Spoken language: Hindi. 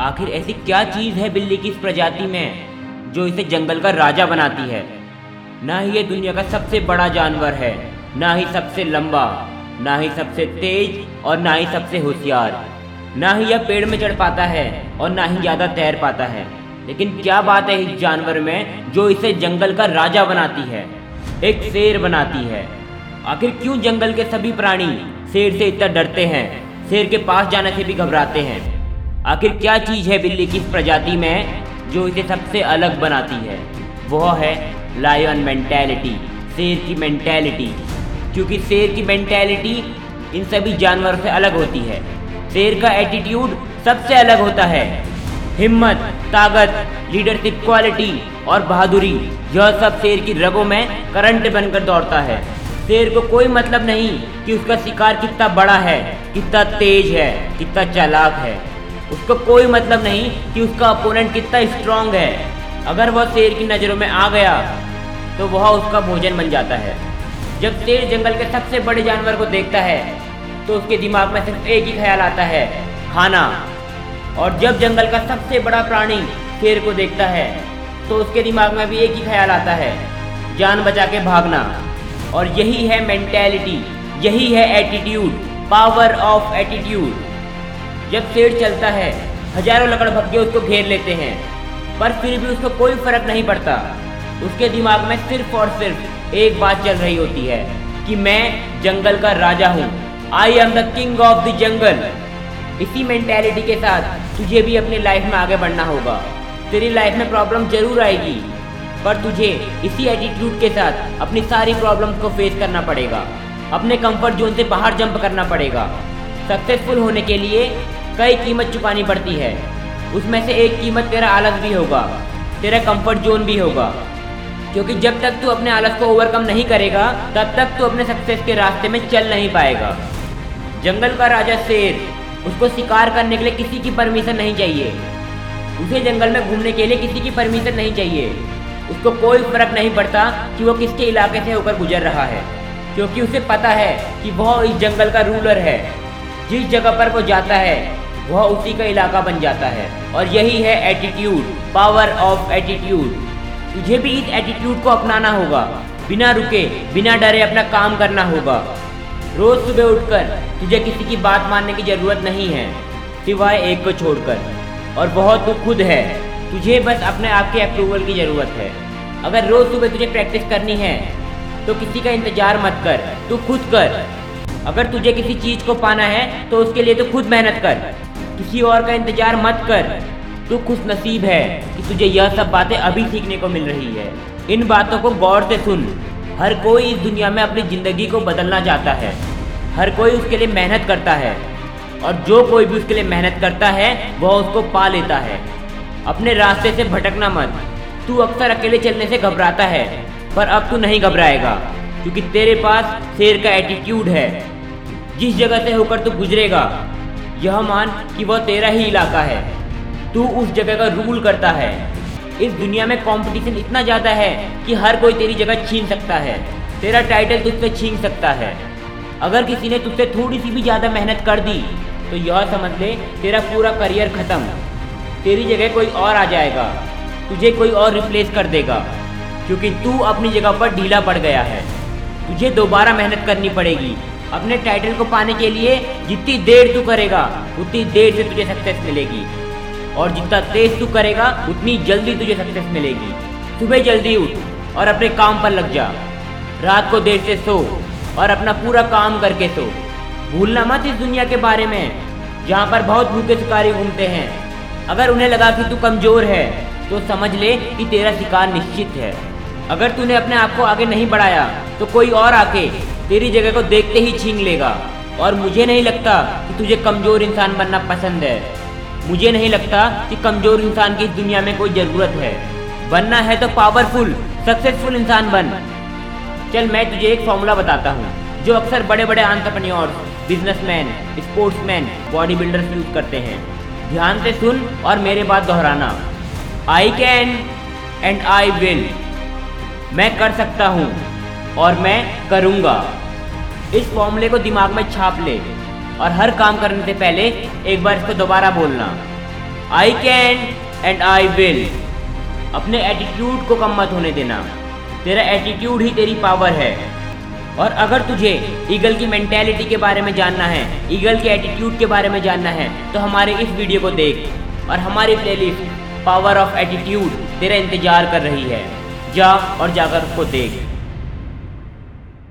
आखिर ऐसी क्या चीज़ है बिल्ली की इस प्रजाति में, जो इसे जंगल का राजा बनाती है? ना ही ये दुनिया का सबसे बड़ा जानवर है, ना ही सबसे लंबा, ना ही सबसे तेज और ना ही सबसे होशियार। ना ही यह पेड़ में चढ़ पाता है और ना ही ज़्यादा तैर पाता है। लेकिन क्या बात है इस जानवर में, जो इसे जंगल का राजा बनाती है, एक शेर बनाती है? आखिर क्यों जंगल के सभी प्राणी शेर से इतना डरते हैं? शेर के पास जाने से भी घबराते हैं। आखिर क्या चीज़ है बिल्ली की प्रजाति में जो इसे सबसे अलग बनाती है? वह है लायन मेंटेलिटी शेर की मेंटेलिटी क्योंकि शेर की मेंटेलिटी इन सभी जानवरों से अलग होती है। शेर का एटीट्यूड सबसे अलग होता है। हिम्मत, ताकत लीडरशिप क्वालिटी और बहादुरी, यह सब शेर की रगों में करंट बनकर दौड़ता है। शेर को कोई मतलब नहीं कि उसका शिकार कितना बड़ा है, कितना तेज है, कितना चालाक है। उसको कोई मतलब नहीं कि उसका अपोनेंट कितना स्ट्रांग है। अगर वह शेर की नज़रों में आ गया तो वह उसका भोजन बन जाता है। जब शेर जंगल के सबसे बड़े जानवर को देखता है तो उसके दिमाग में सिर्फ़ एक ही ख्याल आता है, खाना। और जब जंगल का सबसे बड़ा प्राणी शेर को देखता है तो उसके दिमाग में भी एक ही ख्याल आता है, जान बचा के भागना। और यही है मेंटेलिटी यही है एटीट्यूड पावर ऑफ़ एटीट्यूड जब शेर चलता है, हज़ारों लकड़ भग्गे उसको घेर लेते हैं, पर फिर भी उसको कोई फ़र्क नहीं पड़ता। उसके दिमाग में सिर्फ़ और सिर्फ़ एक बात चल रही होती है कि मैं जंगल का राजा हूँ। I am the king of the jungle इसी मेंटेलिटी के साथ तुझे भी अपनी लाइफ में आगे बढ़ना होगा। तेरी लाइफ में प्रॉब्लम ज़रूर आएगी, पर तुझे इसी एटीट्यूड के साथ अपनी सारी प्रॉब्लम्स को फेस करना पड़ेगा। अपने कंफर्ट जोन से बाहर जंप करना पड़ेगा। सक्सेसफुल होने के लिए कई कीमत चुकानी पड़ती है। उसमें से एक कीमत तेरा आलस भी होगा, तेरा कंफर्ट जोन भी होगा। क्योंकि जब तक तू अपने आलस को ओवरकम नहीं करेगा, तब तक तू अपने सक्सेस के रास्ते में चल नहीं पाएगा। जंगल का राजा शेर, उसको शिकार करने के लिए किसी की परमिशन नहीं चाहिए। उसे जंगल में घूमने के लिए किसी की परमिशन नहीं चाहिए। उसको कोई फ़र्क नहीं पड़ता कि वो किसके इलाके से होकर गुजर रहा है। क्योंकि उसे पता है कि वह इस जंगल का रूलर है। जिस जगह पर वो जाता है वह उसी का इलाका बन जाता है। और यही है एटीट्यूड पावर ऑफ़ एटीट्यूड तुझे भी इस एटीट्यूड को अपनाना होगा। बिना रुके, बिना डरे अपना काम करना होगा। रोज सुबह उठकर तुझे किसी की बात मानने की ज़रूरत नहीं है, सिवाय एक को छोड़कर। और बहुत तू खुद है। तुझे बस अपने आप के अप्रूवल की ज़रूरत है। अगर रोज़ सुबह तुझे प्रैक्टिस करनी है तो किसी का इंतज़ार मत कर। तू खुद कर। अगर तुझे किसी चीज़ को पाना है तो उसके लिए तो खुद मेहनत कर। किसी और का इंतज़ार मत कर। तू खुश नसीब है कि तुझे यह सब बातें अभी सीखने को मिल रही है। इन बातों को गौर से सुन। हर कोई इस दुनिया में अपनी ज़िंदगी को बदलना चाहता है। हर कोई उसके लिए मेहनत करता है। और जो कोई भी उसके लिए मेहनत करता है, वह उसको पा लेता है। अपने रास्ते से भटकना मत। तू अक्सर अकेले चलने से घबराता है, पर अब तू नहीं घबराएगा, क्योंकि तेरे पास शेर का एटीट्यूड है। जिस जगह से होकर तू गुजरेगा यह मान कि वह तेरा ही इलाका है। तू उस जगह का रूल करता है। इस दुनिया में कंपटीशन इतना ज़्यादा है कि हर कोई तेरी जगह छीन सकता है। तेरा टाइटल तुझसे छीन सकता है। अगर किसी ने तुझसे थोड़ी सी भी ज़्यादा मेहनत कर दी तो यह समझ ले तेरा पूरा करियर ख़त्म। तेरी जगह कोई और आ जाएगा। तुझे कोई और रिप्लेस कर देगा। क्योंकि तू अपनी जगह पर ढीला पड़ गया है। तुझे दोबारा मेहनत करनी पड़ेगी। अपने टाइटल को पाने के लिए जितनी देर तू करेगा, उतनी देर से तुझे सक्सेस मिलेगी। और जितना तेज तू करेगा, उतनी जल्दी तुझे सक्सेस मिलेगी। सुबह जल्दी उठ और अपने काम पर लग जा। रात को देर से सो और अपना पूरा काम करके सो। भूलना मत इस दुनिया के बारे में, जहाँ पर बहुत भूखे शिकारी घूमते हैं। अगर उन्हें लगा कि तू कमज़ोर है तो समझ ले कि तेरा शिकार निश्चित है। अगर तूने अपने आप को आगे नहीं बढ़ाया तो कोई और आके तेरी जगह को देखते ही छीन लेगा। और मुझे नहीं लगता कि तुझे कमज़ोर इंसान बनना पसंद है। मुझे नहीं लगता कि कमज़ोर इंसान की दुनिया में कोई ज़रूरत है। बनना है तो पावरफुल सक्सेसफुल इंसान बन। चल, मैं तुझे एक फॉर्मूला बताता हूँ, जो अक्सर बड़े बड़े entrepreneurs businessman sportsman body builders use करते हैं। ध्यान से सुन और मेरे बात दोहराना। I can and I will मैं कर सकता हूँ। और मैं करूँगा। इस फॉर्मूले को दिमाग में छाप ले और हर काम करने से पहले एक बार इसको दोबारा बोलना। I can and I will अपने एटीट्यूड को कम मत होने देना। तेरा एटीट्यूड ही तेरी पावर है। और अगर तुझे ईगल की मेंटेलिटी के बारे में जानना है ईगल के एटीट्यूड के बारे में जानना है तो हमारे इस वीडियो को देख और हमारी प्लेलिस्ट पावर ऑफ़ एटीट्यूड तेरा इंतज़ार कर रही है। जा और जाकर उसको देख।